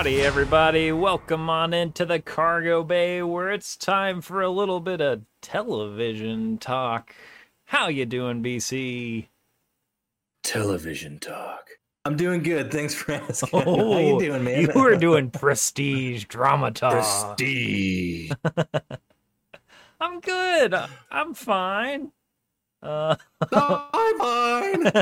Howdy, everybody. Welcome on into the cargo bay where it's time for a little bit of television talk. How you doing, BC? Television talk. I'm doing good. Thanks for asking. How Oh, you doing, man? You were doing prestige drama talk. prestige. I'm good. I'm fine. Uh, I'm fine.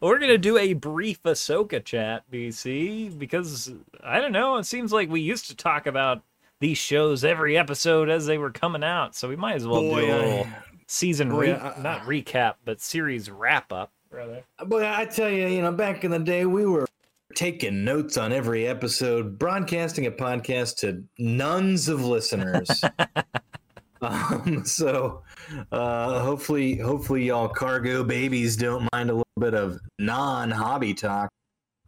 We're gonna do a brief Ahsoka chat, BC, because I don't know. It seems like we used to talk about these shows every episode as they were coming out, so we might as well Boy, do a little I- season re- I- not recap, but series wrap up. Rather. Boy, I tell you, you know, back in the day, we were taking notes on every episode, broadcasting a podcast to nuns of listeners. um, so, uh, hopefully, hopefully, y'all cargo babies don't mind a little bit of non-hobby talk.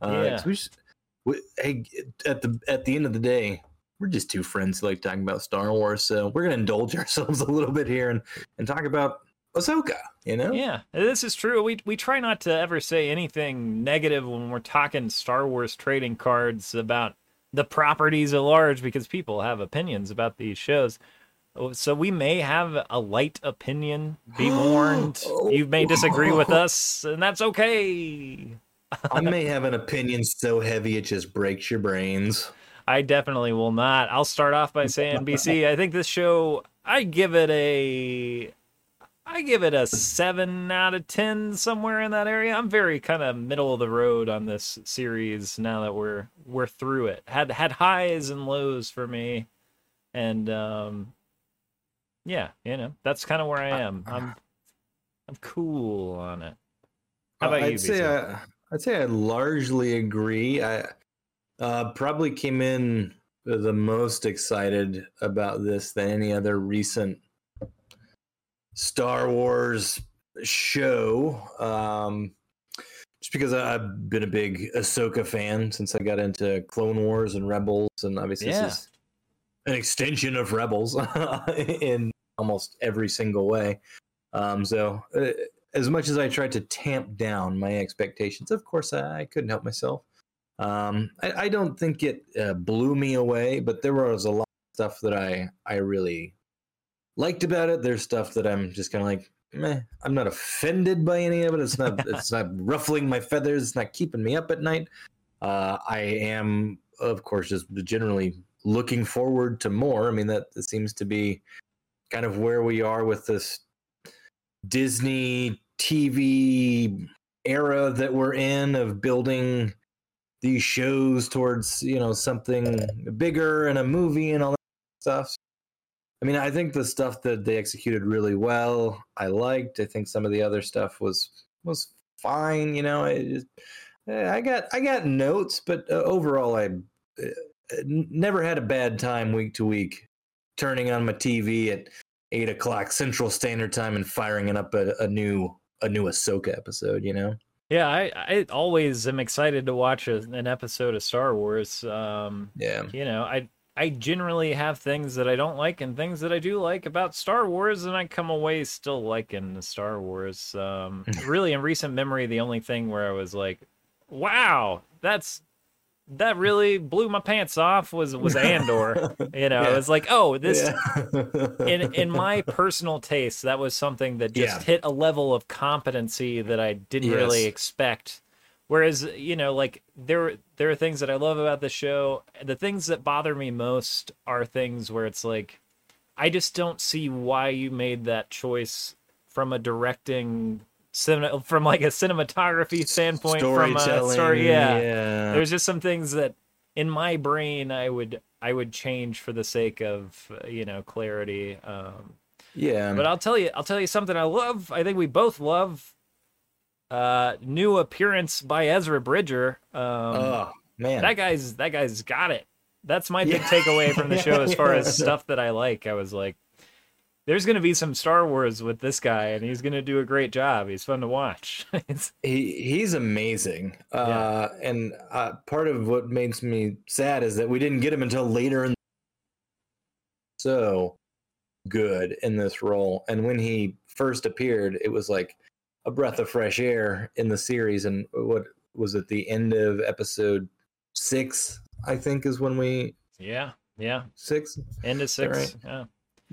Uh, Yeah. we just, we, hey, at the at the end of the day, we're just two friends who like talking about Star Wars, so we're gonna indulge ourselves a little bit here and and talk about Ahsoka. You know, Yeah, this is true. We we try not to ever say anything negative when we're talking Star Wars trading cards about the properties at large because people have opinions about these shows. Oh, So we may have a light opinion. Be warned. You may disagree with us, and that's okay. I may have an opinion so heavy it just breaks your brains. I definitely will not. I'll start off by saying BC, I think this show I give it a I give it a 7 out of 10 somewhere in that area. I'm very kind of middle of the road on this series now that we're we're through it. Had had highs and lows for me and um yeah, you know, that's kind of where I am. I'm I'm cool on it. How about I'd you, say I, I'd say I largely agree. I uh, probably came in the most excited about this than any other recent Star Wars show. Um, just because I- I've been a big Ahsoka fan since I got into Clone Wars and Rebels, and obviously Yeah. this is an extension of Rebels in almost every single way. Um, so, uh, as much as I tried to tamp down my expectations, of course, I, I couldn't help myself. Um, I, I don't think it uh, blew me away, but there was a lot of stuff that I I really liked about it. There's stuff that I'm just kind of like, meh. I'm not offended by any of it. It's not it's not ruffling my feathers. It's not keeping me up at night. Uh, I am, of course, just generally looking forward to more. I mean, that, that seems to be kind of where we are with this Disney TV era that we're in of building these shows towards you know something bigger and a movie and all that stuff. I mean, I think the stuff that they executed really well, I liked. I think some of the other stuff was was fine. You know, I eh, I got I got notes, but uh, overall, I uh, never had a bad time week to week turning on my TV at eight o'clock Central Standard Time and firing it up a, a new a new Ahsoka episode. You know. Yeah, I, I always am excited to watch a, an episode of Star Wars. Um, Yeah. you know, I I generally have things that I don't like and things that I do like about Star Wars, and I come away still liking the Star Wars. Um, really, in recent memory, the only thing where I was like, "Wow, that's that really blew my pants off," was was Andor. You know, Yeah. it was like, "Oh, this." Yeah. in in my personal taste, that was something that just Yeah. hit a level of competency that I didn't really expect. Whereas, you know, like there there are things that I love about the show. The things that bother me most are things where it's like I just don't see why you made that choice from a directing cinema from like a cinematography standpoint from a Storytelling, story yeah yeah. there's just some things that in my brain i would i would change for the sake of uh, you know clarity um yeah. but i'll tell you i'll tell you something i love i think we both love uh new appearance by ezra bridger um oh man. that guy's that guy's got it that's my big Yeah. takeaway from the show as far as stuff that i like i was like there's going to be some star wars with this guy and he's going to do a great job he's fun to watch he he's amazing. Uh, and uh, part of what makes me sad is that we didn't get him until later in so good in this role. And when he first appeared, it was like a breath of fresh air in the series. And what was at the end of episode six, I think, is when we Yeah, yeah. six. End of six. right? Yeah.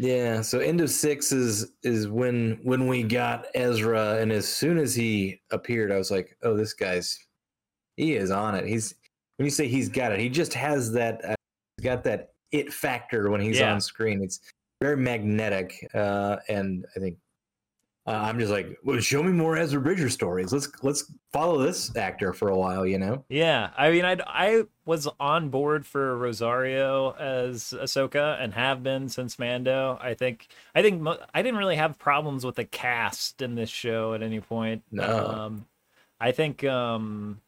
Yeah, so end of six is is when when we got Ezra, and as soon as he appeared, I was like, oh, this guy's he is on it. He's when you say he's got it, he just has that uh, he's got that it factor when he's Yeah. on screen. It's very magnetic, uh, and I think uh, I'm just like, well, show me more Ezra Bridger stories. Let's let's follow this actor for a while, you know. Yeah, I mean, I I was on board for Rosario as Ahsoka and have been since Mando. I think I think mo- I didn't really have problems with the cast in this show at any point. No. Um, I think um,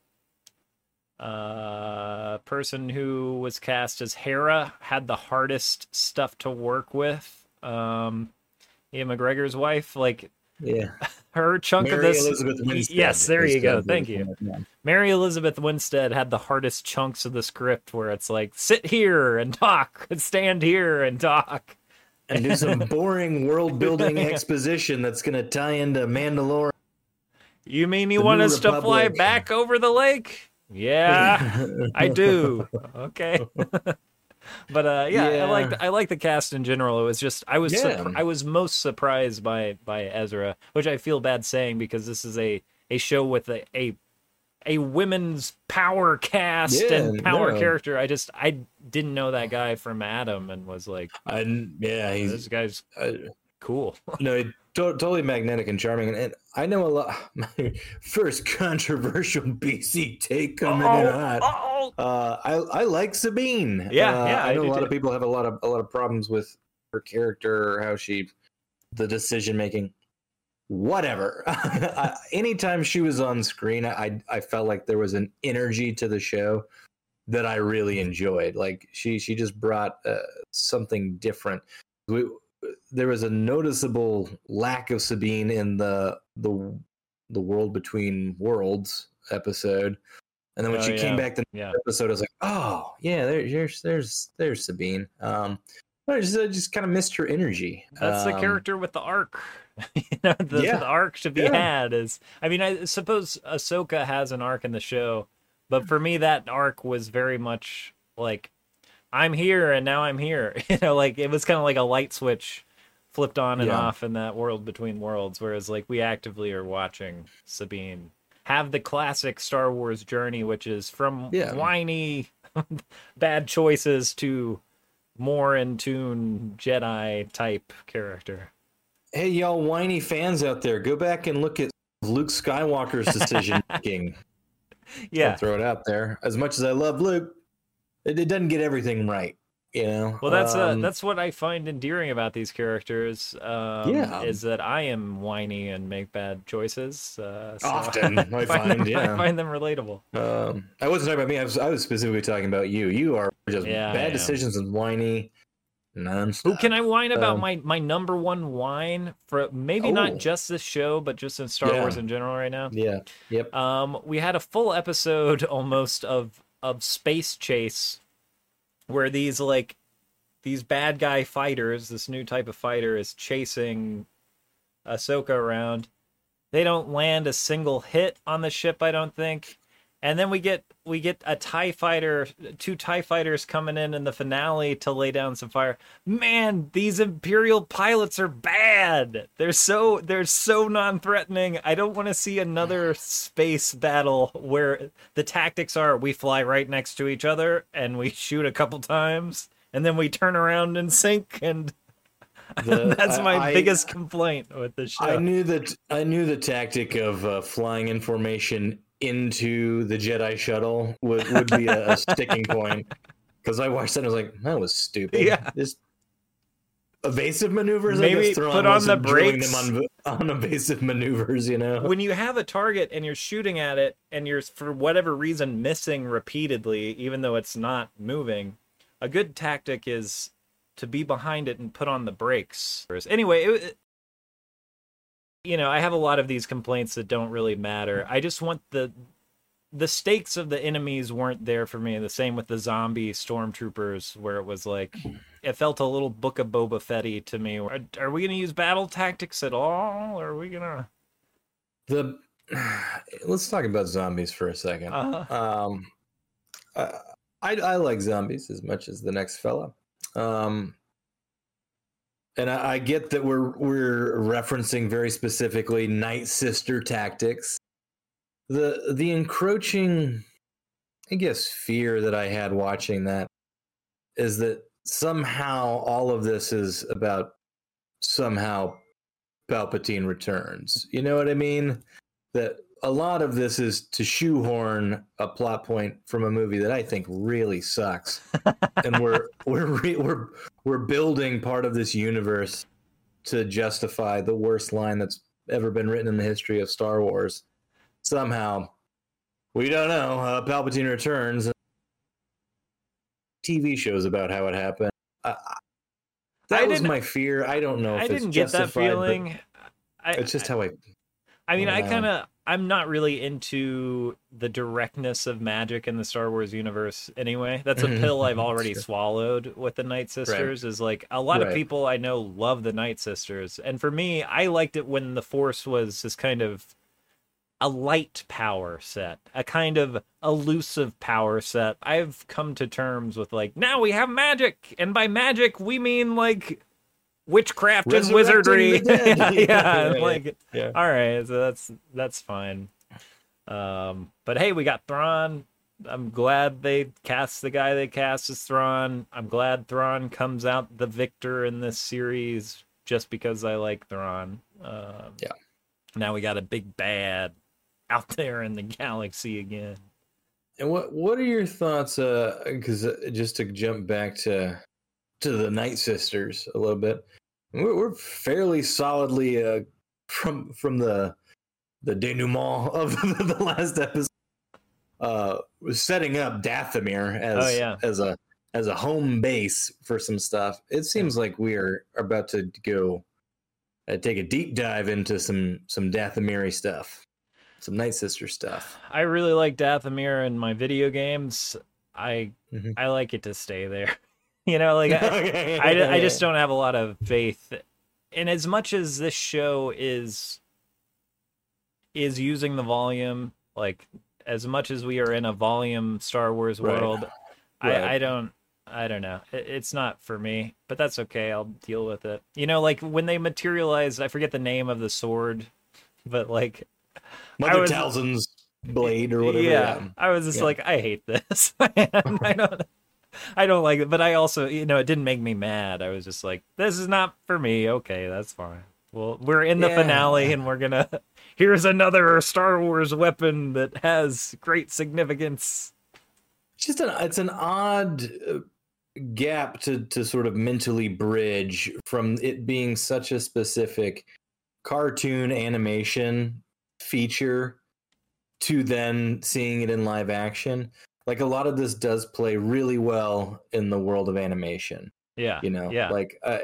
uh, person who was cast as Hera had the hardest stuff to work with. Um, Ewan McGregor's wife, like Yeah, her chunk Mary of this. Elizabeth Winstead. Yes, there you go. Thank you. Mary Elizabeth Winstead had the hardest chunks of the script where it's like sit here and talk, and stand here and talk. and do some boring world building exposition that's going to tie into Mandalore. You mean you The want New us to fly back over the lake? Yeah, I do. Okay. But uh yeah, I Yeah. like I like the cast in general. It was just I was Yeah. I was most surprised by by Ezra, which I feel bad saying because this is a a show with a a, a women's power cast Yeah, and power no. character. I just I didn't know that guy from Adam and was like, I, yeah, this guy's uh, cool. no, totally magnetic and charming. And, and I know a lot. My first controversial BC take coming in hot. Uh, I I like Sabine. Yeah, Uh, yeah, I I know do a lot too. of people have a lot of a lot of problems with her character, or how she, the decision making, whatever. I, anytime she was on screen, I I felt like there was an energy to the show that I really enjoyed. Like she she just brought uh, something different. We, there was a noticeable lack of Sabine in the the the world between worlds episode. And then when Oh, she came yeah. back the yeah. episode, I was like, oh yeah, there, there's there's there's Sabine. Um, I just I just kind of missed her energy. That's the Um, character with the arc. you know, the, Yeah. the arc to be Yeah. had is. I mean, I suppose Ahsoka has an arc in the show, but for me, that arc was very much like, I'm here and now I'm here. You know, like it was kind of like a light switch flipped on and Yeah. off in that world between worlds. Whereas, like, we actively are watching Sabine have the classic Star Wars journey, which is from Yeah. whiny bad choices to more in tune Jedi type character. Hey, y'all whiny fans out there, go back and look at Luke Skywalker's decision making. Yeah. I'll throw it out there. As much as I love Luke, it, it doesn't get everything right. You know. Well, that's uh, Um, that's what I find endearing about these characters. Um, Yeah. is that I am whiny and make bad choices. Uh, so Often, I them, find, yeah. I find them relatable. Um, I wasn't talking about me. I was, I was specifically talking about you. You are just Yeah, bad decisions and whiny. Nonstop. Who can I whine about Um, my my number one whine for maybe not Oh. just this show, but just in Star Yeah. Wars in general right now? Yeah. Yep. Um, we had a full episode almost of of Space Chase, where these like these bad guy fighters, this new type of fighter, is chasing Ahsoka around. They don't land a single hit on the ship, I don't think. And then we get we get a Tie fighter, two Tie fighters coming in in the finale to lay down some fire. Man, these Imperial pilots are bad. They're so they're so non-threatening. I don't want to see another space battle where the tactics are we fly right next to each other and we shoot a couple times and then we turn around and sink and The- that's my I- biggest complaint with the show. I knew that I knew the tactic of uh, flying in formation into the Jedi shuttle would, would be a, a sticking point because I watched that and I was like, that was stupid. Yeah. Just evasive maneuvers. I Maybe put on the brakes. them on, on evasive maneuvers. You know. when you have a target and you're shooting at it and you're for whatever reason missing repeatedly even though it's not moving a good tactic is to be behind it and put on the brakes anyway it- you know i have a lot of these complaints that don't really matter. I just want the the stakes of the enemies weren't there for me. The same with the zombie stormtroopers where it was like it felt a little book of boba fetty to me. Are, are we going to use battle tactics at all? Or are we going to The let's talk about zombies for a second. uh Um, uh, I, I like zombies as much as the next fella. Um, and I, I get that we're we're referencing very specifically Night Sister tactics. The the encroaching, I guess, fear that I had watching that is that somehow all of this is about somehow Palpatine returns. You know what I mean? That a lot of this is to shoehorn a plot point from a movie that I think really sucks, and we're we're re- we're we're building part of this universe to justify the worst line that's ever been written in the history of Star Wars. Somehow, we don't know. Uh, Palpatine returns. TV shows about how it happened. Uh, that I was my fear. I don't know. If I didn't get that feeling. I, It's just how I. I mean, I kind of, I'm not really into the directness of magic in the Star Wars universe anyway. That's a Mhm, pill I've mhm, already swallowed with the Night Sisters. Is like a lot of people I know love the Night Sisters, and for me, I liked it when the Force was this kind of a light power set, a kind of elusive power set. I've come to terms with like now we have magic, and by magic we mean like witchcraft and wizardry. yeah, Yeah, yeah. like Yeah. all right, so that's that's fine. Um, but hey, we got Thrawn. I'm glad they cast the guy they cast as Thrawn. I'm glad Thrawn comes out the victor in this series just because I like Thrawn. Um, Yeah. Now we got a big bad out there in the galaxy again. And what what are your thoughts? Because uh, just to jump back to to the Night Sisters a little bit, we're, we're fairly solidly uh, from from the the denouement of the last episode, uh, setting up Dathomir as Oh, yeah. as a as a home base for some stuff. It seems like we are about to go uh, take a deep dive into some some Dathomiri stuff, some Night Sister stuff. I really like Dathomir in my video games. I Mhm. I like it to stay there. you know, like I, I, I just don't have a lot of faith. And as much as this show is is using the volume, like as much as we are in a volume Star Wars world, Right. I, I don't I don't know. It, it's not for me, but that's okay. I'll deal with it. You know, like when they materialize, I forget the name of the sword, but like Mother was- Talzin's blade or whatever. yeah, Yeah. I was just Yeah. like, I hate this. I don't, I don't like it. But I also, you know, it didn't make me mad. I was just like, this is not for me. Okay, that's fine. Well, we're in the Yeah. finale, and we're gonna. Here's another Star Wars weapon that has great significance. It's just an it's an odd uh, gap to to sort of mentally bridge from it being such a specific cartoon animation feature to then seeing it in live action. Like a lot of this does play really well in the world of animation. Yeah, you know yeah, like uh,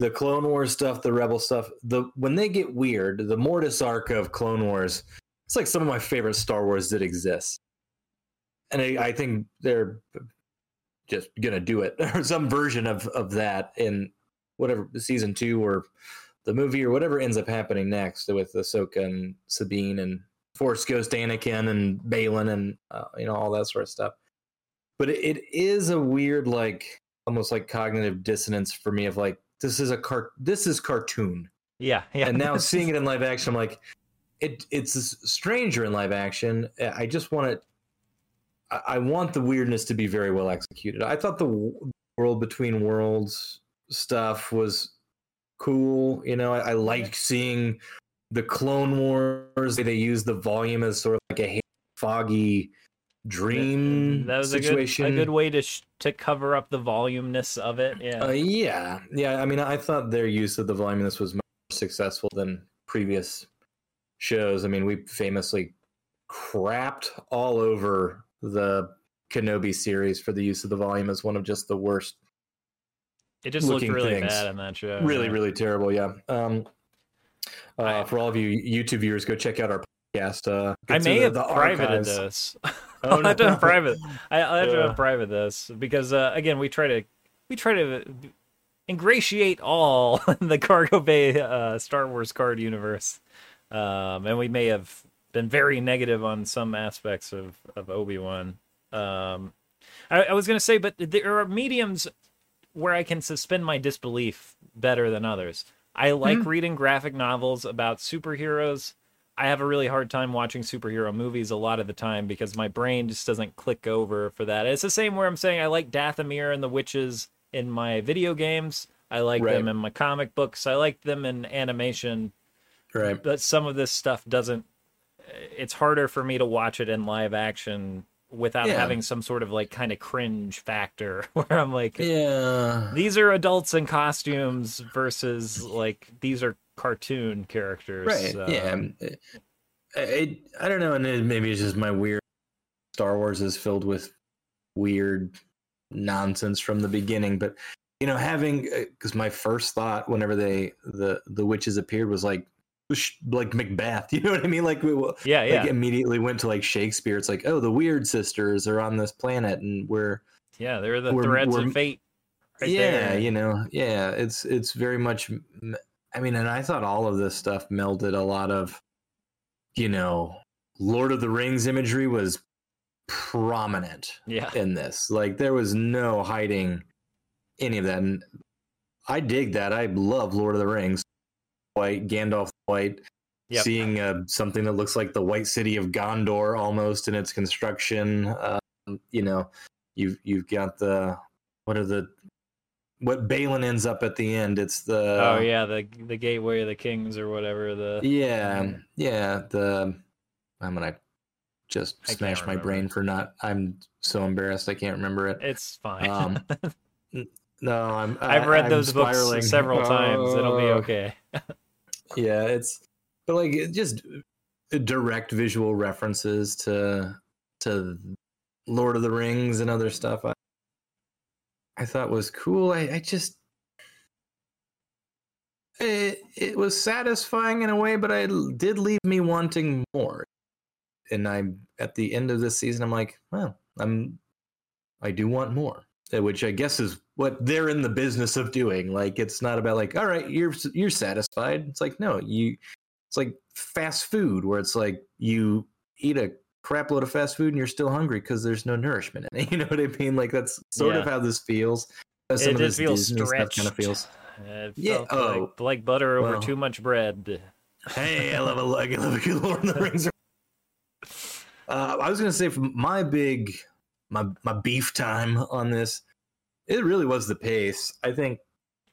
the clone wars stuff the rebel stuff the when they get weird the mortis arc of clone wars it's like some of my favorite star wars that exists and i, I think they're just gonna do it or some version of of that in whatever season two or the movie or whatever ends up happening next with Ahsoka and Sabine and Force Ghost Anakin and Baylan and uh, you know all that sort of stuff. But it, it is a weird like almost like cognitive dissonance for me of like this is a car this is cartoon. Yeah, yeah. and now seeing it in live action i'm like it it's stranger in live action. I just want it I, want the weirdness to be very well executed. I thought the world between worlds stuff was cool you know? I, I like seeing the clone wars they use the volume as sort of like a foggy dream that was a good, situation a good way to sh- to cover up the voluminess of it. Yeah, uh, yeah, yeah. I mean, I thought their use of the volume this was more successful than previous shows. I mean, we famously crapped all over the Kenobi series for the use of the volume as one of just the worst, it just looked really things. bad in that show. really, yeah. really terrible. Yeah. Um, uh, for all of you YouTube viewers, go check out our podcast. Uh, I may to have the, the privated this. Oh, I'll have to private. I, I'll have to Yeah. have private this because uh, again, we try to we try to ingratiate all in the Cargo Bay uh, Star Wars card universe, um, and we may have been very negative on some aspects of of Obi Wan. Um, I, I was gonna say, but there are mediums where I can suspend my disbelief better than others. I like Mhm. reading graphic novels about superheroes. I have a really hard time watching superhero movies a lot of the time because my brain just doesn't click over for that. It's the same where I'm saying I like Dathomir and the witches in my video games. I like Right. them in my comic books. I like them in animation Right. but some of this stuff doesn't it's harder for me to watch it in live action without Yeah. having some sort of like kind of cringe factor where i'm like Yeah. these are adults in costumes versus like these are cartoon characters Right. so- yeah. um, It, it, I don't know, and it, maybe it's just my weird. Star Wars is filled with weird nonsense from the beginning, but you know, having because my first thought whenever they the the witches appeared was like like Macbeth. You know what I mean? Like we yeah yeah Like immediately went to like Shakespeare. It's like, oh, the weird sisters are on this planet, and we're yeah they're the we're- threads we're- of fate right yeah, there. you know, yeah, it's it's very much. I mean, and I thought all of this stuff melded a lot of, you know, Lord of the Rings imagery was prominent yeah in this. Like there was no hiding any of that, and I dig that. I love Lord of the Rings. White Gandalf White, Yep. seeing uh, something that looks like the White City of Gondor almost in its construction. Um, you know, you've you've got the what are the what Baylan ends up at the end? It's the oh yeah the the gateway of the kings or whatever the yeah yeah the I'm gonna just I smash my brain for not. I'm so embarrassed I can't remember it. it's fine Um, No, I'm. I- i've read I'm those spiraling. books several times it'll be Oh. okay Yeah, it's but like just direct visual references to to Lord of the Rings and other stuff. I I thought was cool. I, I just it, it was satisfying in a way, but I did leave me wanting more. And I'm at the end of this season, I'm like, well, I'm I do want more, which I guess is what they're in the business of doing. Like, it's not about like, all right, you're you're satisfied. It's like, no, you. It's like fast food, where it's like you eat a crap load of fast food and you're still hungry because there's no nourishment in it. You know what I mean? Like that's sort of how this feels. How it just feels Disney stretched. kind of feels. Yeah, oh. like, like butter over Well. too much bread. Hey, I love a I love a good Lord of the Rings. Uh, I was gonna say from my big my my beef time on this, it really was the pace. I think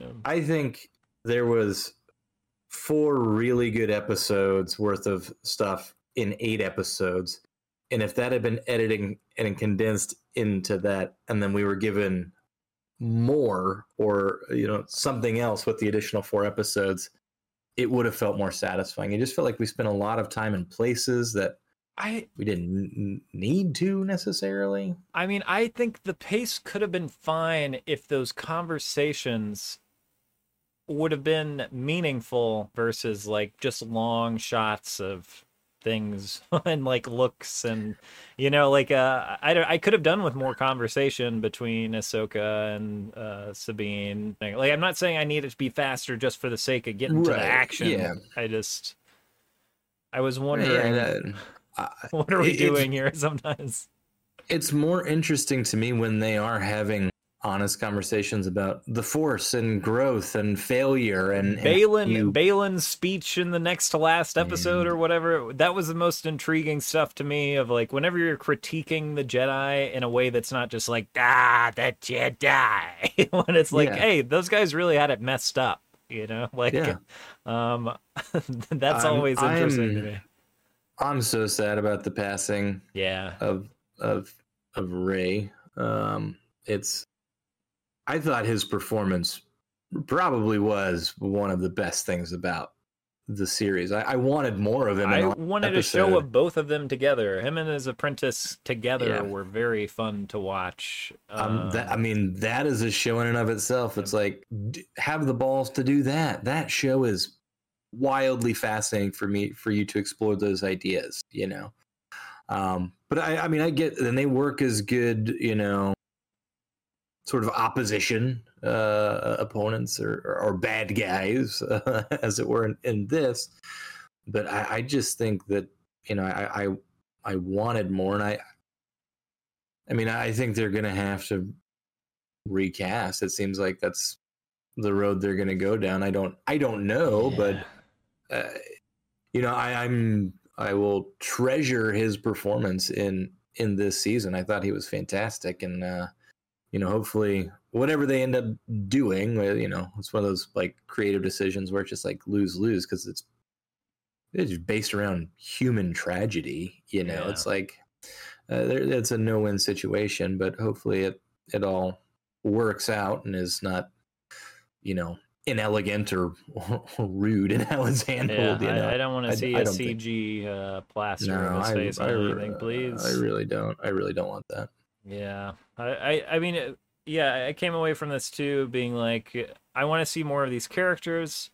Um, I think there was four really good episodes worth of stuff in eight episodes. And if that had been editing and condensed into that, and then we were given more or you know something else with the additional four episodes, it would have felt more satisfying. It just felt like we spent a lot of time in places that I we didn't need to necessarily. I mean, I think the pace could have been fine if those conversations would have been meaningful versus like just long shots of things and like looks and you know like uh I I could have done with more conversation between Ahsoka and uh Sabine like I'm not saying I need it to be faster just for the sake of getting to the action yeah. I just I was wondering Yeah, uh, what are we it- doing here sometimes it's more interesting to me when they are having honest conversations about the force and growth and failure and, and Baylan you- Baylan's speech in the next to last episode or whatever that was the most intriguing stuff to me of like whenever you're critiquing the Jedi in a way that's not just like ah the Jedi when it's like Yeah. hey those guys really had it messed up you know like Yeah. um that's I'm- always interesting to I'm- me I'm so sad about the passing yeah of of of Ray. Um, it's I thought his performance probably was one of the best things about the series. I, I wanted more of him. I wanted a show of both of them together him and his apprentice together Yeah. were very fun to watch Um, that, I Um, mean, that is a show in and of itself. It's like have the balls to do that. That show is wildly fascinating for me for you to explore those ideas. You know, um, but I, I mean, I get, and they work as good. You know, sort of opposition uh, opponents or, or, or bad guys, uh, as it were, in, in this. But I, I just think that you know, I, I I wanted more, and I I mean, I think they're gonna have to recast. It seems like that's the road they're gonna go down. I don't, I don't know, Yeah. but uh, you know, I, I'm, I will treasure his performance in in this season. I thought he was fantastic, and uh, you know, hopefully, whatever they end up doing, you know, it's one of those like creative decisions where it's just like lose lose because it's it's based around human tragedy. You know, Yeah. it's like uh, there, it's a no win situation, but hopefully it it all works out and is not, you know, inelegant or, or rude in how it's Yeah, handled. you know, I, I don't want to see I a think- CG uh, plaster no, his I, face I, on anything, please. I really don't. I really don't want that. Yeah, I, I, I mean, uh, yeah, I came away from this too being like, I want to see more of these characters.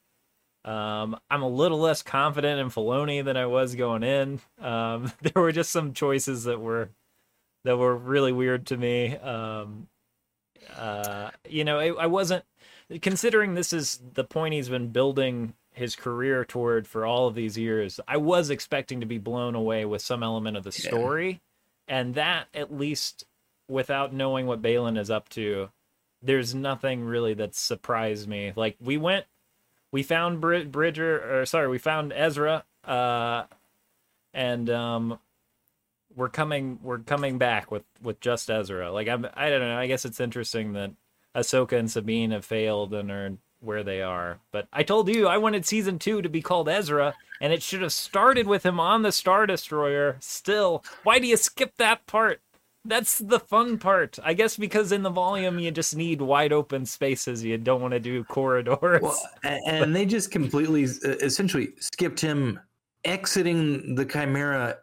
Um, I'm a little less confident in Filoni than I was going in. Um, there were just some choices that were that were really weird to me. Um, uh, you know, I, I wasn't considering this is the point he's been building his career toward for all of these years. I was expecting to be blown away with some element of the Yeah. story, and that at least without knowing what Baylan is up to, there's nothing really that surprised me. Like we went, we found Brid- Bridger, or sorry, we found Ezra, uh, and um, we're coming, we're coming back with with just Ezra. Like I'm, I don't know. I guess it's interesting that Ahsoka and Sabine have failed and are where they are. But I told you I wanted season two to be called Ezra, and it should have started with him on the Star Destroyer. Still, why do you skip that part? That's the fun part. I guess because in the volume you just need wide open spaces. You don't want to do corridors. Well, and they just completely, essentially, skipped him exiting the Chimera.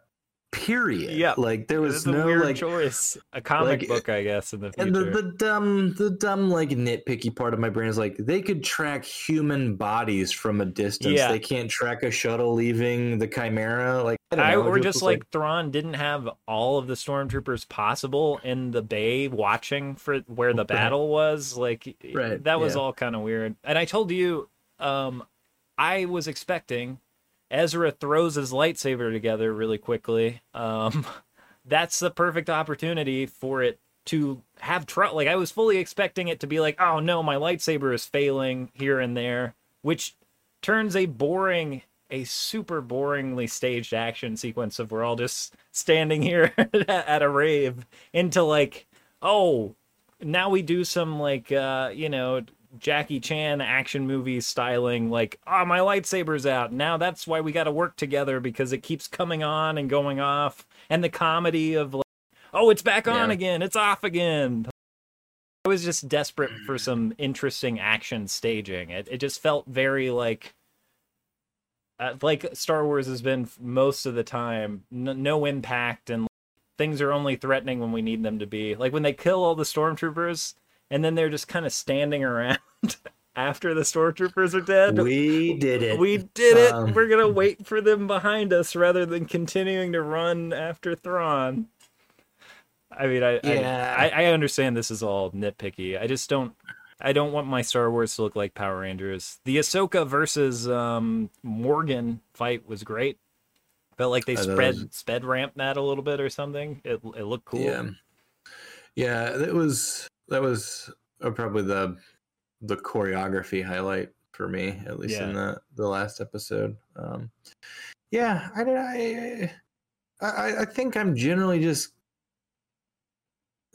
Period. Yeah. like there was no like choice. A comic like, book, I guess, in the future. And the, the dumb, the dumb, like nitpicky part of my brain is like they could track human bodies from a distance. Yeah. They can't track a shuttle leaving the Chimera. Like, I I, or just was like, Thrawn didn't have all of the stormtroopers possible in the bay watching for where the battle was. Like Right, that was yeah. all kind of weird. And I told you, um, I was expecting Ezra throws his lightsaber together really quickly. Um, that's the perfect opportunity for it to have trouble. Like I was fully expecting it to be like, oh no, my lightsaber is failing here and there, which turns a boring, a super boringly staged action sequence of we're all just standing here at a rave into like, oh, now we do some like, uh, you know, Jackie Chan action movie styling, like, oh, my lightsaber's out. Now that's why we got to work together because it keeps coming on and going off. And the comedy of like, oh, it's back on Yeah. again, it's off again. I was just desperate for some interesting action staging. It it just felt very like uh, like Star Wars has been most of the time. N- no impact and like, things are only threatening when we need them to be. Like when they kill all the stormtroopers and then they're just kind of standing around after the stormtroopers are dead. we did it. We did it. Um, We're gonna wait for them behind us rather than continuing to run after Thrawn. I mean, I Yeah. I, I understand this is all nitpicky. I just don't I don't want my Star Wars to look like Power Rangers. The Ahsoka versus um, Morgan fight was great. Felt like they spread was- sped ramp that a little bit or something. It it looked cool. Yeah, yeah. it was that was uh, probably the the choreography highlight for me, at least in the the last episode. Um, yeah, I don't- I I I think I'm generally just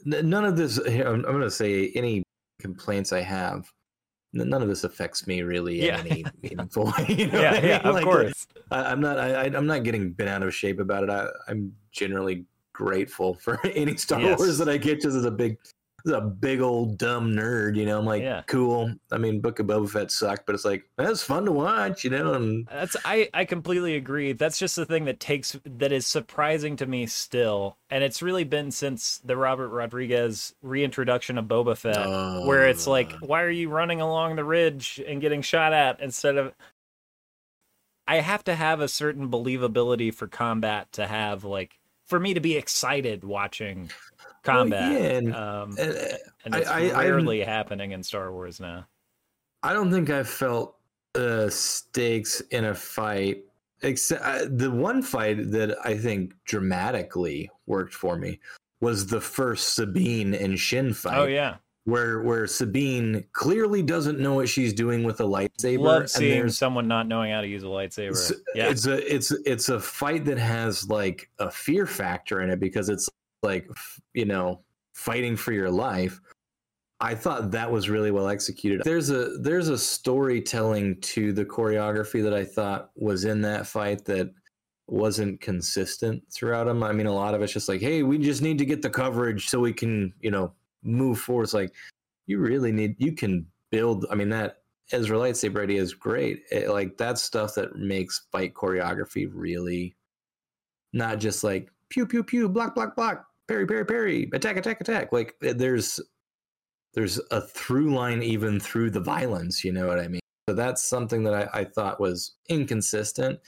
none of this. I'm, I'm going to say any complaints I have. None of this affects me really Yeah. in any meaningful way. You know yeah, I yeah, mean? of Like, course. I, I'm not. I, I'm not getting bent out of shape about it. I, I'm generally grateful for any Star Yes. Wars that I get, just as a big, a big old dumb nerd. You know, I'm like, Yeah. cool. I mean, Book of Boba Fett sucked, but it's like that's fun to watch. You know, and That's I I completely agree. That's just the thing that takes that is surprising to me still, and it's really been since the Robert Rodriguez reintroduction of Boba Fett, where it's like, Uh, why are you running along the ridge and getting shot at instead of? I have to have a certain believability for combat to have like for me to be excited watching Well, combat. yeah, and- um, and, uh, and it's I- I- I rarely happening in Star Wars now. I don't think I felt uh, stakes in a fight. Except uh, the one fight that I think dramatically worked for me was the first Sabine and Shin fight. Oh yeah, where where Sabine clearly doesn't know what she's doing with a lightsaber. love and seeing there's- someone not knowing how to use a lightsaber. it's, yeah, it's a it's it's a fight that has like a fear factor in it because it's like you know fighting for your life. I thought that was really well executed. There's a there's a storytelling to the choreography that I thought was in that fight that wasn't consistent throughout them. I mean, a lot of it's just like, hey, we just need to get the coverage so we can, you know, move forward. It's like you really need you can build. I mean, that Ezra lightsaber idea is great. It, like that's stuff that makes fight choreography really not just like pew pew pew, block block block, parry parry parry, attack attack attack. Like there's there's a through line even through the violence. You know what I mean? So that's something that I, I thought was inconsistent.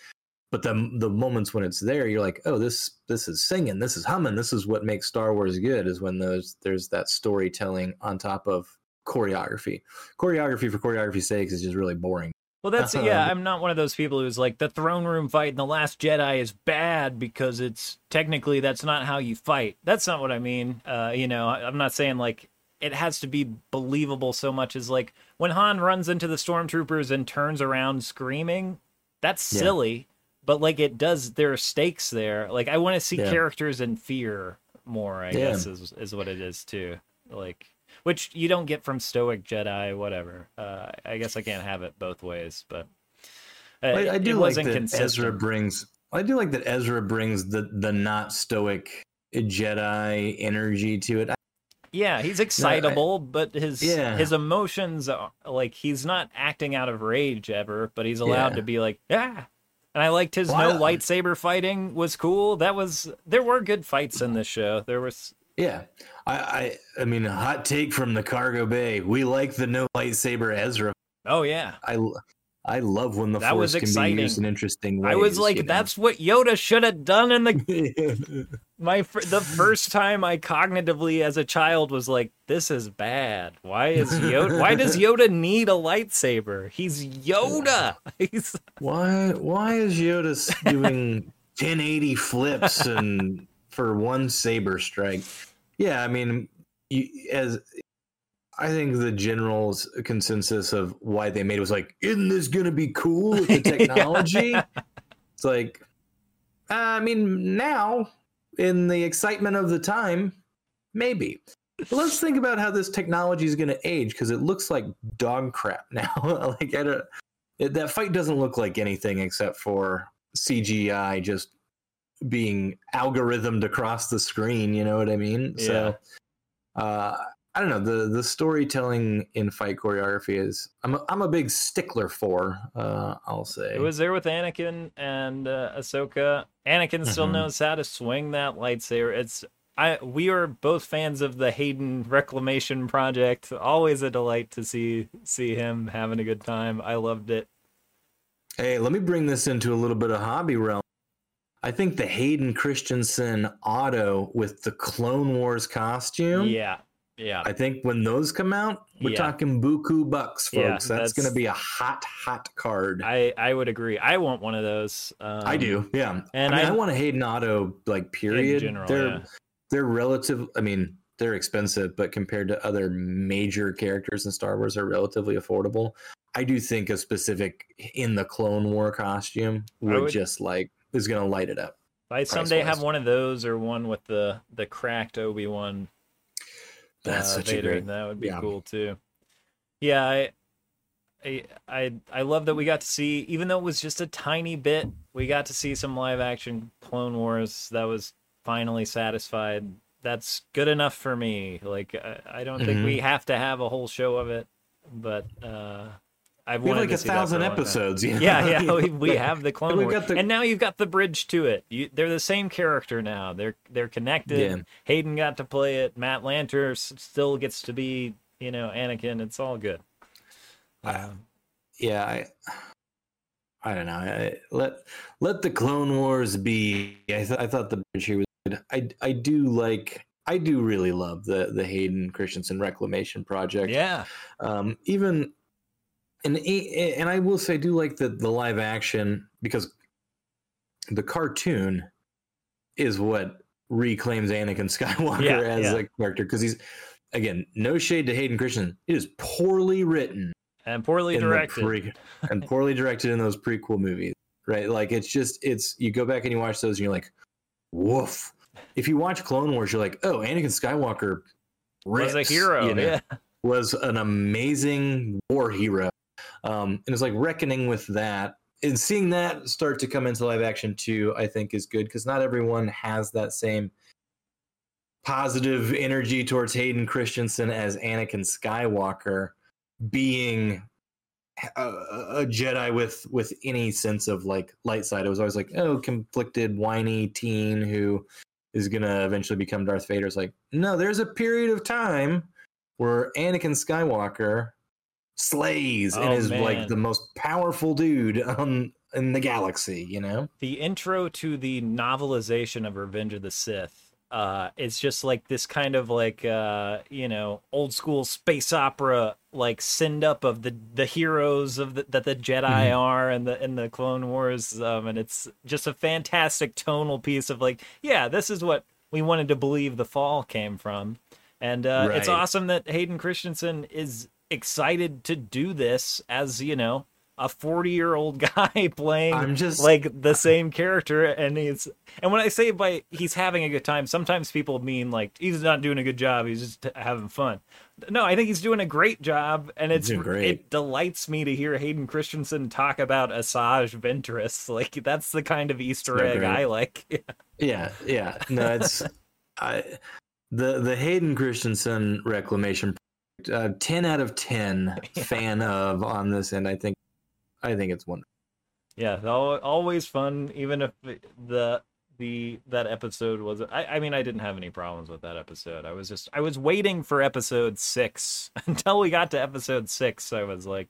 But the the moments when it's there, you're like, oh, this this is singing, this is humming, this is what makes Star Wars good. Is when those there's that storytelling on top of choreography. Choreography for choreography's sake is just really boring. Well, that's yeah. I'm not one of those people who's like the throne room fight in the Last Jedi is bad because it's technically that's not how you fight. That's not what I mean. Uh, you know, I'm not saying like it has to be believable so much as like when Han runs into the stormtroopers and turns around screaming. That's Yeah. silly, but like it does. There are stakes there. Like I want to see Yeah. characters in fear more. I Yeah. guess is is what it is too. Like which you don't get from stoic Jedi, whatever. Uh, I guess I can't have it both ways, but uh, I, I it do like wasn't that consistent. Ezra brings. I do like that Ezra brings the the not stoic Jedi energy to it. yeah, he's excitable, but his Yeah. his emotions, are, like he's not acting out of rage ever, but he's allowed Yeah. to be like, yeah. And I liked his Well, no lightsaber fighting was cool. That was there were good fights in this show. There was Yeah, I, I I mean, a hot take from the cargo bay. We like the no lightsaber Ezra. oh yeah. I, I love when the That was force can be used in interesting ways. I was like, you know? that's what Yoda should have done in the my fir- the first time I cognitively as a child was like, this is bad. Why is Yoda? why does Yoda need a lightsaber? He's Yoda. He's why why is Yoda doing 1080 flips and for one saber strike? Yeah, I mean, you, as I think the general's consensus of why they made it was like, isn't this gonna be cool with the technology? It's like, I mean, now in the excitement of the time, maybe. But let's think about how this technology is going to age because it looks like dog crap now. like I don't, it, that fight doesn't look like anything except for CGI just being algorithmed across the screen. You know what I mean? So, uh, I don't know. The the storytelling in fight choreography is I'm a, I'm a big stickler for. Uh, I'll say it was there with Anakin and uh, Ahsoka. Anakin still Mhm. knows how to swing that lightsaber. It's I we are both fans of the Hayden Reclamation Project. Always a delight to see see him having a good time. I loved it. Hey, let me bring this into a little bit of hobby realm. I think the Hayden Christensen auto with the Clone Wars costume. Yeah, yeah. I think when those come out, we're Yeah. talking buku bucks, folks. Yeah, that's, that's- going to be a hot, hot card. I I would agree. I want one of those. Um, I do, yeah. and I mean, I- I, want a Hayden auto, like period. general, they're yeah. they're relative. I mean, they're expensive, but compared to other major characters in Star Wars, are relatively affordable. I do think a specific in the Clone War costume would, would- just like is going to light it up. I someday have one of those or one with the the cracked Obi Wan That's uh, such Vader, a great. that would be yeah. cool too. Yeah, I, I I I love that we got to see, even though it was just a tiny bit, we got to see some live action Clone Wars. That was finally satisfied. That's good enough for me. Like I, I don't think Mm-hmm. we have to have a whole show of it, but uh, I've We have like a see that for thousand episodes. You know? Yeah, yeah, we, we have the Clone Wars, the- and now you've got the bridge to it. You, they're the same character now. They're they're connected. Yeah. Hayden got to play it. Matt Lanter s- still gets to be, you know, Anakin. It's all good. Um, yeah I, I don't know I, let let the clone wars be i, th- I thought the bridge here was good i i do like i do really love the the hayden christensen reclamation project yeah, um even and and i will say i do like the the live action because the cartoon is what reclaims Anakin Skywalker Yeah, as yeah. a character because he's again no shade to Hayden Christensen. It is poorly written and poorly directed. pre- and poorly directed in those prequel movies, right? Like it's just it's you go back and you watch those and you're like, woof. If you watch Clone Wars, you're like, oh, Anakin Skywalker was a hero. you know? Yeah. was an amazing war hero. Um, and it's like reckoning with that and seeing that start to come into live action too, I think is good because not everyone has that same positive energy towards Hayden Christensen as Anakin Skywalker being a, a Jedi with with any sense of like light side. It was always like, oh, conflicted, whiny teen who is gonna eventually become Darth Vader. It's like, no, there's a period of time where Anakin Skywalker slays and Oh, is man. like the most powerful dude um, in the galaxy. You know? the intro to the novelization of Revenge of the Sith. Uh, it's just like this kind of like uh, you know old school space opera like send up of the the heroes of the, that the Jedi Mhm. are and the in the Clone Wars, um, and it's just a fantastic tonal piece of like yeah, this is what we wanted to believe the fall came from, and uh, it's awesome that Hayden Christensen is excited to do this as you know a 40 year old guy playing I'm just like the same character and he's and when i say by he's having a good time sometimes people mean like he's not doing a good job he's just having fun no i think he's doing a great job and it's great. it delights me to hear hayden christensen talk about asajj ventress like that's the kind of easter egg great. i like Yeah, yeah. No, it's I the the Hayden Christensen reclamation uh, 10 out of 10 Yeah. fan of on this end. I think I think it's wonderful. yeah always fun even if the the that episode was I, I mean i didn't have any problems with that episode i was just i was waiting for episode six until we got to episode six i was like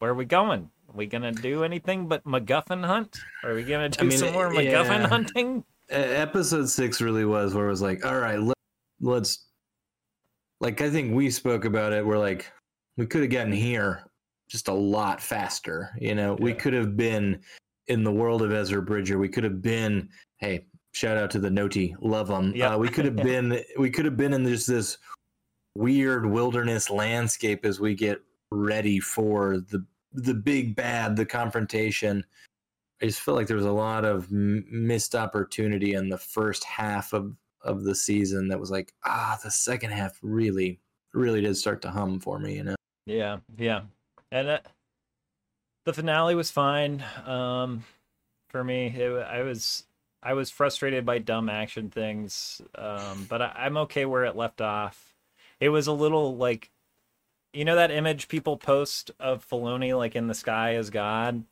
where are we going are we gonna do anything but macguffin hunt are we gonna do mean, some more macguffin yeah. hunting episode 6 really was where it was like, all right, let, let's like I think we spoke about it we're like we could have gotten here just a lot faster, you know. We could have been in the world of Ezra Bridger. We could have been hey, shout out to the Noti, love them. Yeah. Uh, we could have been we could have been in just this weird wilderness landscape as we get ready for the the big bad, the confrontation. I just feel like there was a lot of m- missed opportunity in the first half of of the season. That was like ah, the second half really really did start to hum for me. You know, yeah yeah and uh, the finale was fine um for me it, i was i was frustrated by dumb action things um but I, i'm okay where it left off it was a little like you know that image people post of Filoni like in the sky as God.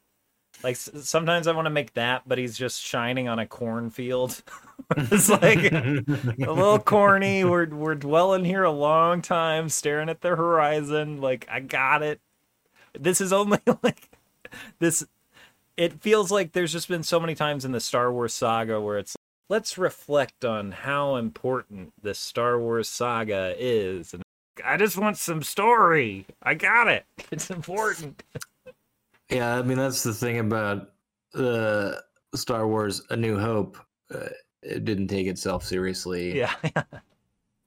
Like sometimes I want to make that, but he's just shining on a cornfield. it's like a little corny. We're we're dwelling here a long time, staring at the horizon. Like I got it. This is only like this. It feels like there's just been so many times in the Star Wars saga where it's let's reflect on how important this Star Wars saga is. And I just want some story. I got it. It's important. Yeah, I mean that's the thing about uh, Star Wars: A New Hope. Uh, it didn't take itself seriously, Yeah.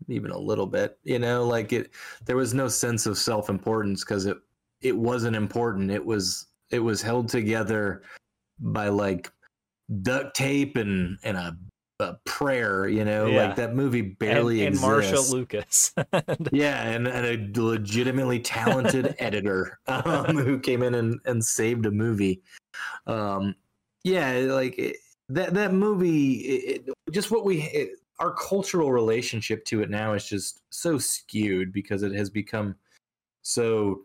even a little bit. You know, like it. There was no sense of self-importance because it it wasn't important. It was it was held together by like duct tape and and a, a prayer. You know, Yeah. like that movie barely and, and exists. Marcia Lucas. Yeah, and, and a legitimately talented editor um, who came in and, and saved a movie. Um, yeah, like it, that that movie, it, it- just what we it, our cultural relationship to it now is just so skewed because it has become so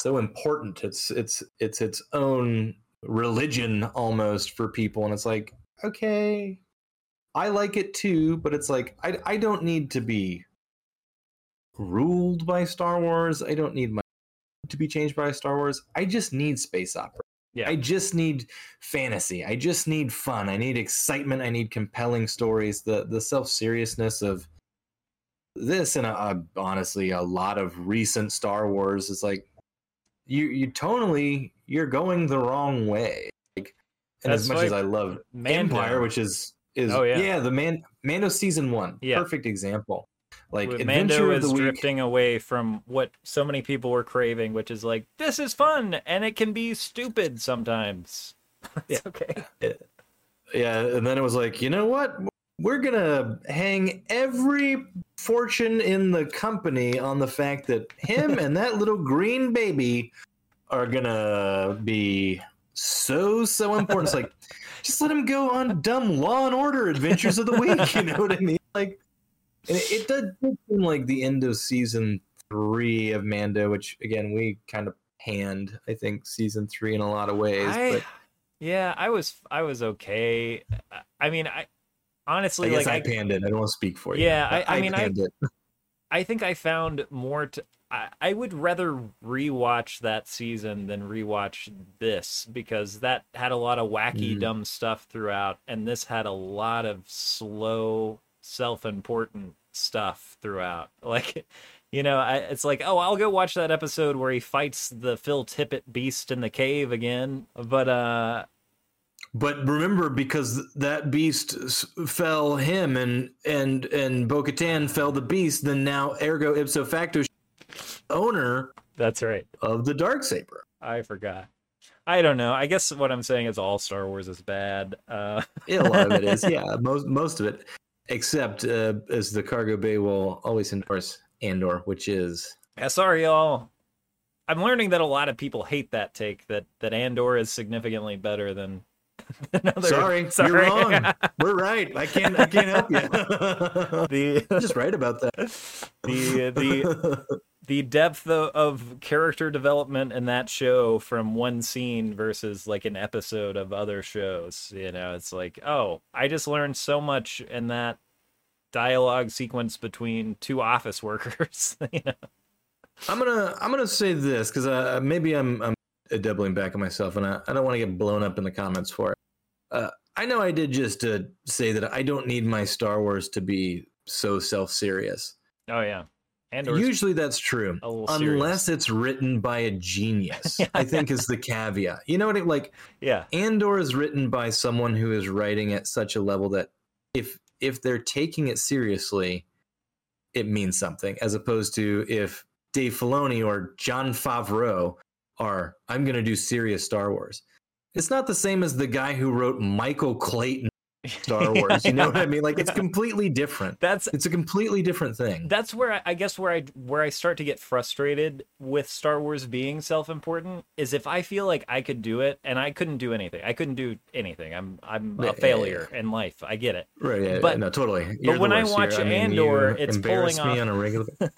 so important. It's it's it's its own religion almost for people, and it's like okay, I like it too, but it's like I I don't need to be ruled by Star Wars. I don't need my to be changed by Star Wars. I just need space opera. Yeah. I just need fantasy. I just need fun. I need excitement. I need compelling stories. The the self seriousness of this and uh, honestly a lot of recent Star Wars is like you you tonally you're going the wrong way. Like and as much as I love Mando. Empire, which is is Oh, yeah. yeah. the man Mando season one. Yeah. Perfect example. Like With adventure Mando of is the week. drifting away from what so many people were craving, which is like this is fun and it can be stupid sometimes. It's okay. Yeah, and then it was like, you know what? We're gonna hang every fortune in the company on the fact that him and that little green baby are gonna be so so important. It's like, just let him go on dumb Law and Order adventures of the week. You know what I mean? Like, and it, it does seem like the end of season three of Mando, which again we kind of panned. I think season three in a lot of ways, I, but yeah, I was I was okay. I mean, I I honestly guess like I, I, panned it. I don't want to speak for you. Yeah, I- I mean, I-. I think I found more to I, I would rather rewatch that season than rewatch this because that had a lot of wacky Mhm. dumb stuff throughout and this had a lot of slow self-important stuff throughout. Like you know, I, it's like, oh, I'll go watch that episode where he fights the Phil Tippett beast in the cave again. But uh But remember, because that beast fell him and and and Bo-Katan fell the beast, then now ergo ipso facto owner that's right. of the dark saber. I forgot. I don't know. I guess what I'm saying is all Star Wars is bad. Uh Yeah, a lot of it is. Yeah, most most of it, except uh, as the cargo bay will always endorse Andor, which is Yeah, sorry, y'all. I'm learning that a lot of people hate that take that that Andor is significantly better than. than other... sorry, you're wrong. We're right. I can't I can't help you. the I'm just right about that. the the the depth of, of character development in that show from one scene versus like an episode of other shows. You know, it's like, oh, I just learned so much in that dialogue sequence between two office workers. you know? I'm gonna I'm gonna say this because uh, maybe I'm I'm doubling back on myself, and I, I don't want to get blown up in the comments for it. Uh, I know I did just uh, say that I don't need my Star Wars to be so self serious. Oh yeah, Andor. Usually that's true, a unless it's written by a genius. Yeah. I think is the caveat. You know what? It, like yeah, Andor is written by someone who is writing at such a level that if if they're taking it seriously, it means something, as opposed to if Dave Filoni or Jon Favreau are I'm going to do serious Star Wars. It's not the same as the guy who wrote Michael Clayton Star Wars. You know what I mean? Like it's completely different. That's It's a completely different thing. that's where I, I guess where I where I start to get frustrated with Star Wars being self-important is if I feel like I could do it and I couldn't do anything. I couldn't do anything. I'm I'm Yeah, a failure in life. I get it. right? Yeah, but- no, totally. but You're the when I watch here. mean, Andor, you it's embarrass pulling me off- on a regular.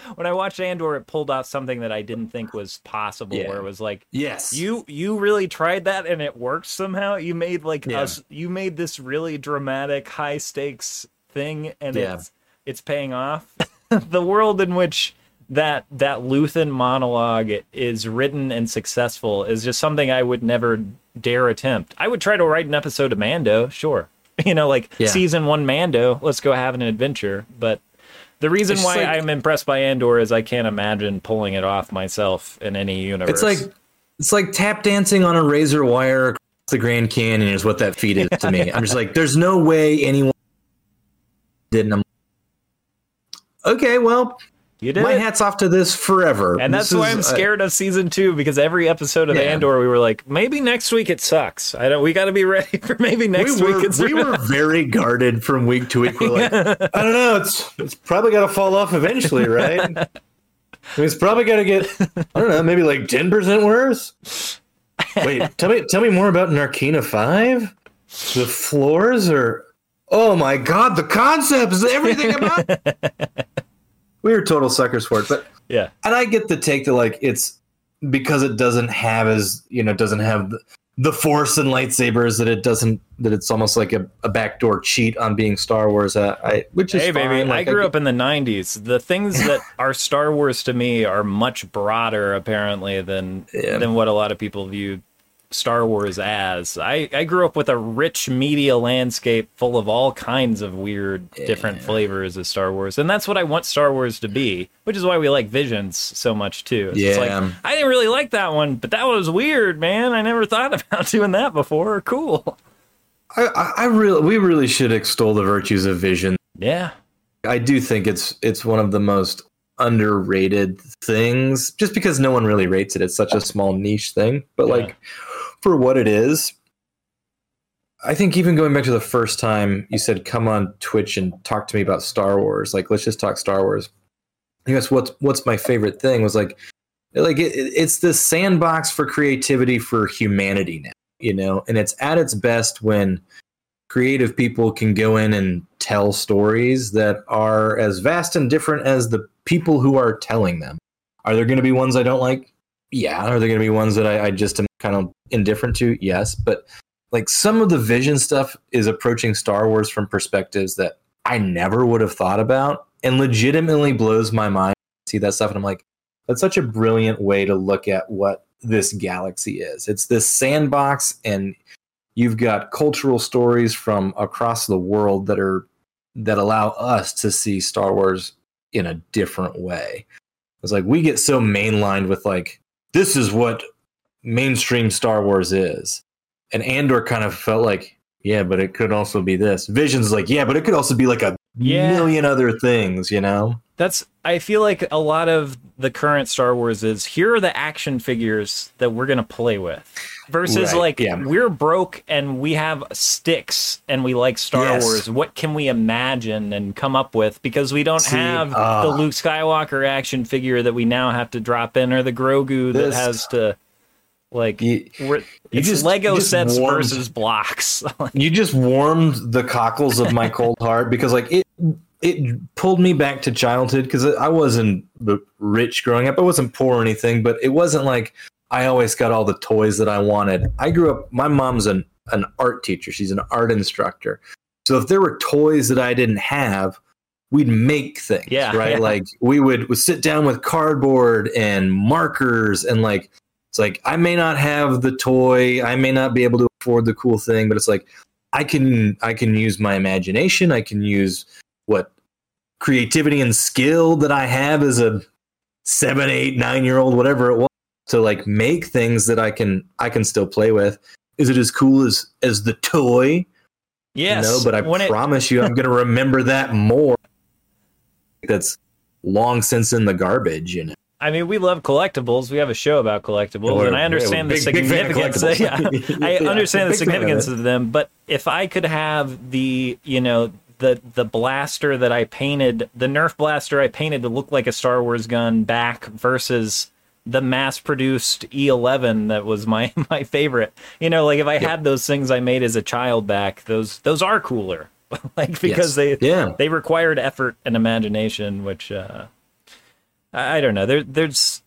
When I watched Andor, it pulled off something that I didn't think was possible. Yeah. Where it was like, yes, you you really tried that and it worked somehow. You made like Yeah. us. You made this really dramatic, high stakes thing, and Yeah. it's it's paying off. the world in which that that Luthen monologue is written and successful is just something I would never dare attempt. I would try to write an episode of Mando, sure. You know, like season one Mando, let's go have an adventure. But the reason It's why like- I'm impressed by Andor is I can't imagine pulling it off myself in any universe. It's like it's like tap dancing on a razor wire across the Grand Canyon is what that feat is to me. I'm just like, there's no way anyone didn't. I'm okay, well, you did my it. hat's off to this forever. And that's This why is, I'm uh, scared of season two because every episode of Yeah. Andor, we were like, maybe next week it sucks. I don't. We got to be ready for maybe next we were, week. We were very guarded from week to week. We're like, I don't know. It's it's probably got to fall off eventually, right? I mean, it's probably got to get. I don't know. Maybe like ten percent worse. Wait, tell me tell me more about Narkina Five. The floors are. Oh my god! The concepts, everything about. we were total suckers for it, but yeah, and I get the take that like it's because it doesn't have as you know doesn't have the, the force and lightsabers that it doesn't that it's almost like a, a backdoor cheat on being Star Wars. Uh, I which is hey baby, fine. I grew get- up in the '90s. The things that are Star Wars to me are much broader, apparently, than Yeah. than what a lot of people view Star Wars as. I I grew up with a rich media landscape full of all kinds of weird, different flavors of Star Wars, and that's what I want Star Wars to be. Which is why we like Visions so much too. It's like, Yeah. I didn't really like that one, but that was weird, man. I never thought about doing that before. Cool. I, I really, we really should extol the virtues of vision. Yeah. I do think it's it's one of the most underrated things, just because no one really rates it. It's such a small niche thing, but Yeah. like for what it is, I think even going back to the first time you said, "Come on Twitch and talk to me about Star Wars," like let's just talk Star Wars. I guess what's what's my favorite thing was like, like it, it- it's the sandbox for creativity for humanity now, you know, and it's at its best when creative people can go in and tell stories that are as vast and different as the people who are telling them. Are there going to be ones I don't like? Yeah. Are there going to be ones that I, I just am kind of indifferent to? Yes. But like some of the vision stuff is approaching Star Wars from perspectives that I never would have thought about and legitimately blows my mind. See that stuff. And I'm like, that's such a brilliant way to look at what this galaxy is. It's this sandbox and you've got cultural stories from across the world that are that allow us to see Star Wars in a different way. It's like we get so mainlined with like this is what mainstream Star Wars is. And Andor kind of felt like, yeah, but it could also be this. Vision's like, yeah, but it could also be like a Yeah. million other things, you know? That's I feel like a lot of the current Star Wars is here are the action figures that we're gonna play with. Versus Right, like yeah. we're broke and we have sticks and we like Star Yes. Wars. What can we imagine and come up with? Because we don't See, have ah. the Luke Skywalker action figure that we now have to drop in or the Grogu that has to like You, we're, just- Lego you just sets warmed- versus blocks. you just warmed the cockles of my cold heart because like it it pulled me back to childhood because I wasn't rich growing up. I wasn't poor or anything, but it wasn't like I always got all the toys that I wanted. I grew up. My mom's an an art teacher. She's an art instructor. So if there were toys that I didn't have, we'd make things. Yeah, right. yeah. Like we would, would sit down with cardboard and markers and like it's like I may not have the toy, I may not be able to afford the cool thing, but it's like I can I can use my imagination, I can use what creativity and skill that I have as a seven, eight, nine year old, whatever it was, to like make things that I can I can still play with. Is it as cool as as the toy? yes. No, but I when it- promise you I'm gonna remember that more. That's long since in the garbage, you know. I mean, we love collectibles. We have a show about collectibles, and I understand yeah, the big- big of significance. yeah. I Yeah, understand the fan of significance of them. But if I could have the, you know, the the blaster that I painted, the Nerf blaster I painted to look like a Star Wars gun back versus the mass-produced E11 that was my my favorite. You know, like if I had those things I made as a child back, those those are cooler. like because Yes. they yeah. they required effort and imagination, which uh, I, I don't know. There, there's,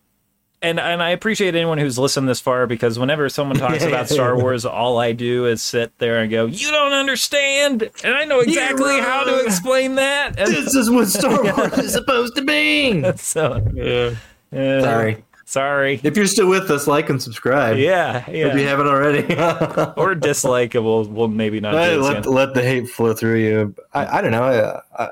and and I appreciate anyone who's listened this far because whenever someone talks about Star Wars, all I do is sit there and go, "You don't understand," and I know exactly how to explain that. And This is what Star Wars is supposed to be. so, Yeah. uh, Sorry. sorry. If you're still with us, like and subscribe. Yeah, If you haven't already. Or dislike it. We'll we'll maybe not. Do let, let the hate flow through you. I, I don't know. I, I,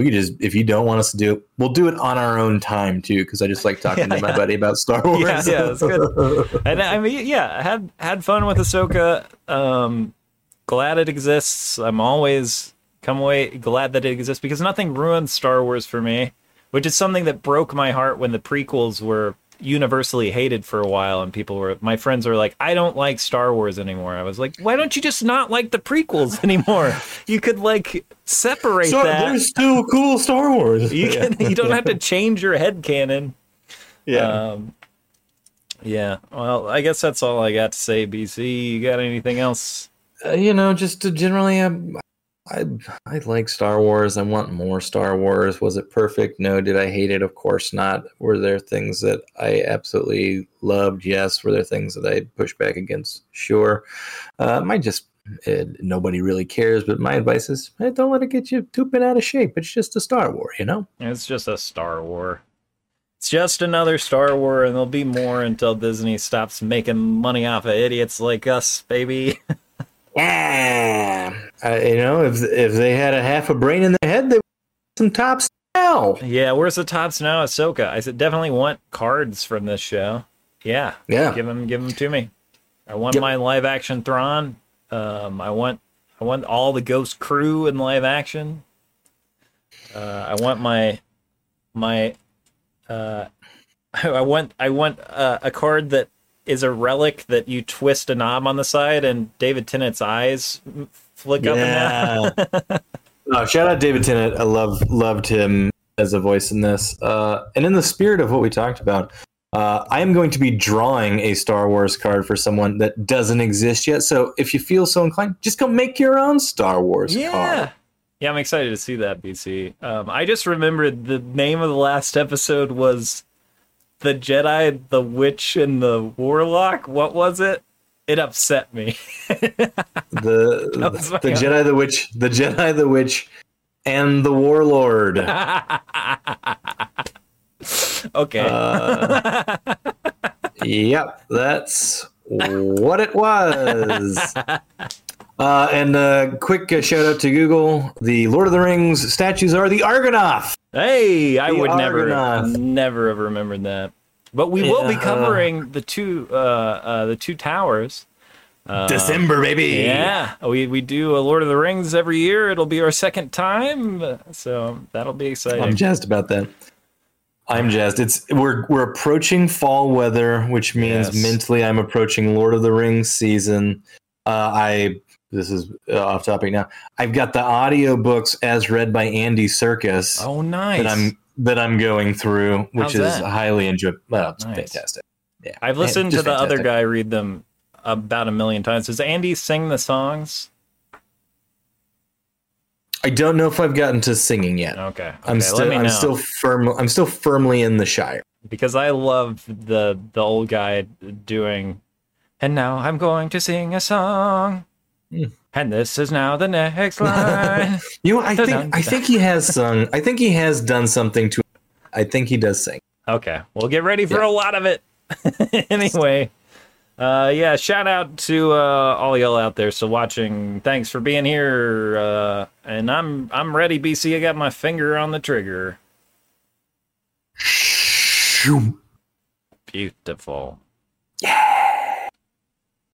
we could just, if you don't want us to do it, we'll do it on our own time too. Because I just like talking Yeah, to my yeah. buddy about Star Wars. Yeah, yeah, that's good. and I mean, yeah, I had had fun with Ahsoka. Um, glad it exists. I'm always come away glad that it exists because nothing ruins Star Wars for me, which is something that broke my heart when the prequels were universally hated for a while and people were my friends were like I don't like Star Wars anymore. I was like, why don't you just not like the prequels anymore? You could like separate So that. there's still cool Star Wars. You can you don't have to change your head canon. Yeah. Um, yeah. Well, I guess that's all I got to say. BC, you got anything else? Uh, you know, just to generally, um, I I like Star Wars. I want more Star Wars. Was it perfect? No. Did I hate it? Of course not. Were there things that I absolutely loved? Yes. Were there things that I pushed back against? Sure. Uh, my just uh, nobody really cares. But my advice is, hey, don't let it get you too bent out of shape. It's just a Star War, you know. It's just a Star War. It's just another Star War, and there'll be more until Disney stops making money off of idiots like us, baby. Yeah. Uh, you know, if if they had a half a brain in their head, they would some Topps Now. yeah, where's the Topps Now? Ahsoka. I said definitely want cards from this show. Yeah, Yeah. give them, give them to me. I want Yep. my live action Thrawn. Um, I want, I want all the Ghost crew in live action. Uh, I want my my uh, I want I want uh, a card that is a relic that you twist a knob on the side and David Tennant's eyes flick up and down. oh, shout out David Tennant. I love loved him as a voice in this. Uh, and in the spirit of what we talked about, uh, I am going to be drawing a Star Wars card for someone that doesn't exist yet. So if you feel so inclined, just go make your own Star Wars yeah. card. Yeah, I'm excited to see that, BC. Um, I just remembered the name of the last episode was The Jedi, the Witch, and the Warlock. What was it? It upset me. the the Jedi, the Witch, the Jedi, the Witch, and the Warlord. okay. Uh, yep, that's what it was. Uh, and a quick uh, shout out to Google. The Lord of the Rings statues are the Argonath. Hey, I the would Argonath. never, never have remembered that. But we will be covering the two, uh, uh, the two towers. Uh, December, baby. Yeah, we we do a Lord of the Rings every year. It'll be our second time, so that'll be exciting. I'm jazzed about that. I'm jazzed. It's we're we're approaching fall weather, which means yes. mentally I'm approaching Lord of the Rings season. Uh, I this is uh, off topic now. I've got the audiobooks as read by Andy Serkis. Oh, nice. That I'm that I'm going through, which How's is that? highly enjoyable. Well, it's nice. fantastic. Yeah, I've listened to the fantastic. other guy read them about a million times. Does Andy sing the songs? I don't know if I've gotten to singing yet. Okay, okay I'm still I'm still firm I'm still firmly in the Shire because I love the the old guy doing. And now I'm going to sing a song. Mm. And this is now the next line. you know, I think I think he has sung. I think he has done something to. I think he does sing. Okay, we'll get ready for yeah. a lot of it. anyway, uh, yeah, shout out to uh, all y'all out there still watching. Thanks for being here. Uh, and I'm I'm ready, BC. I got my finger on the trigger. Beautiful.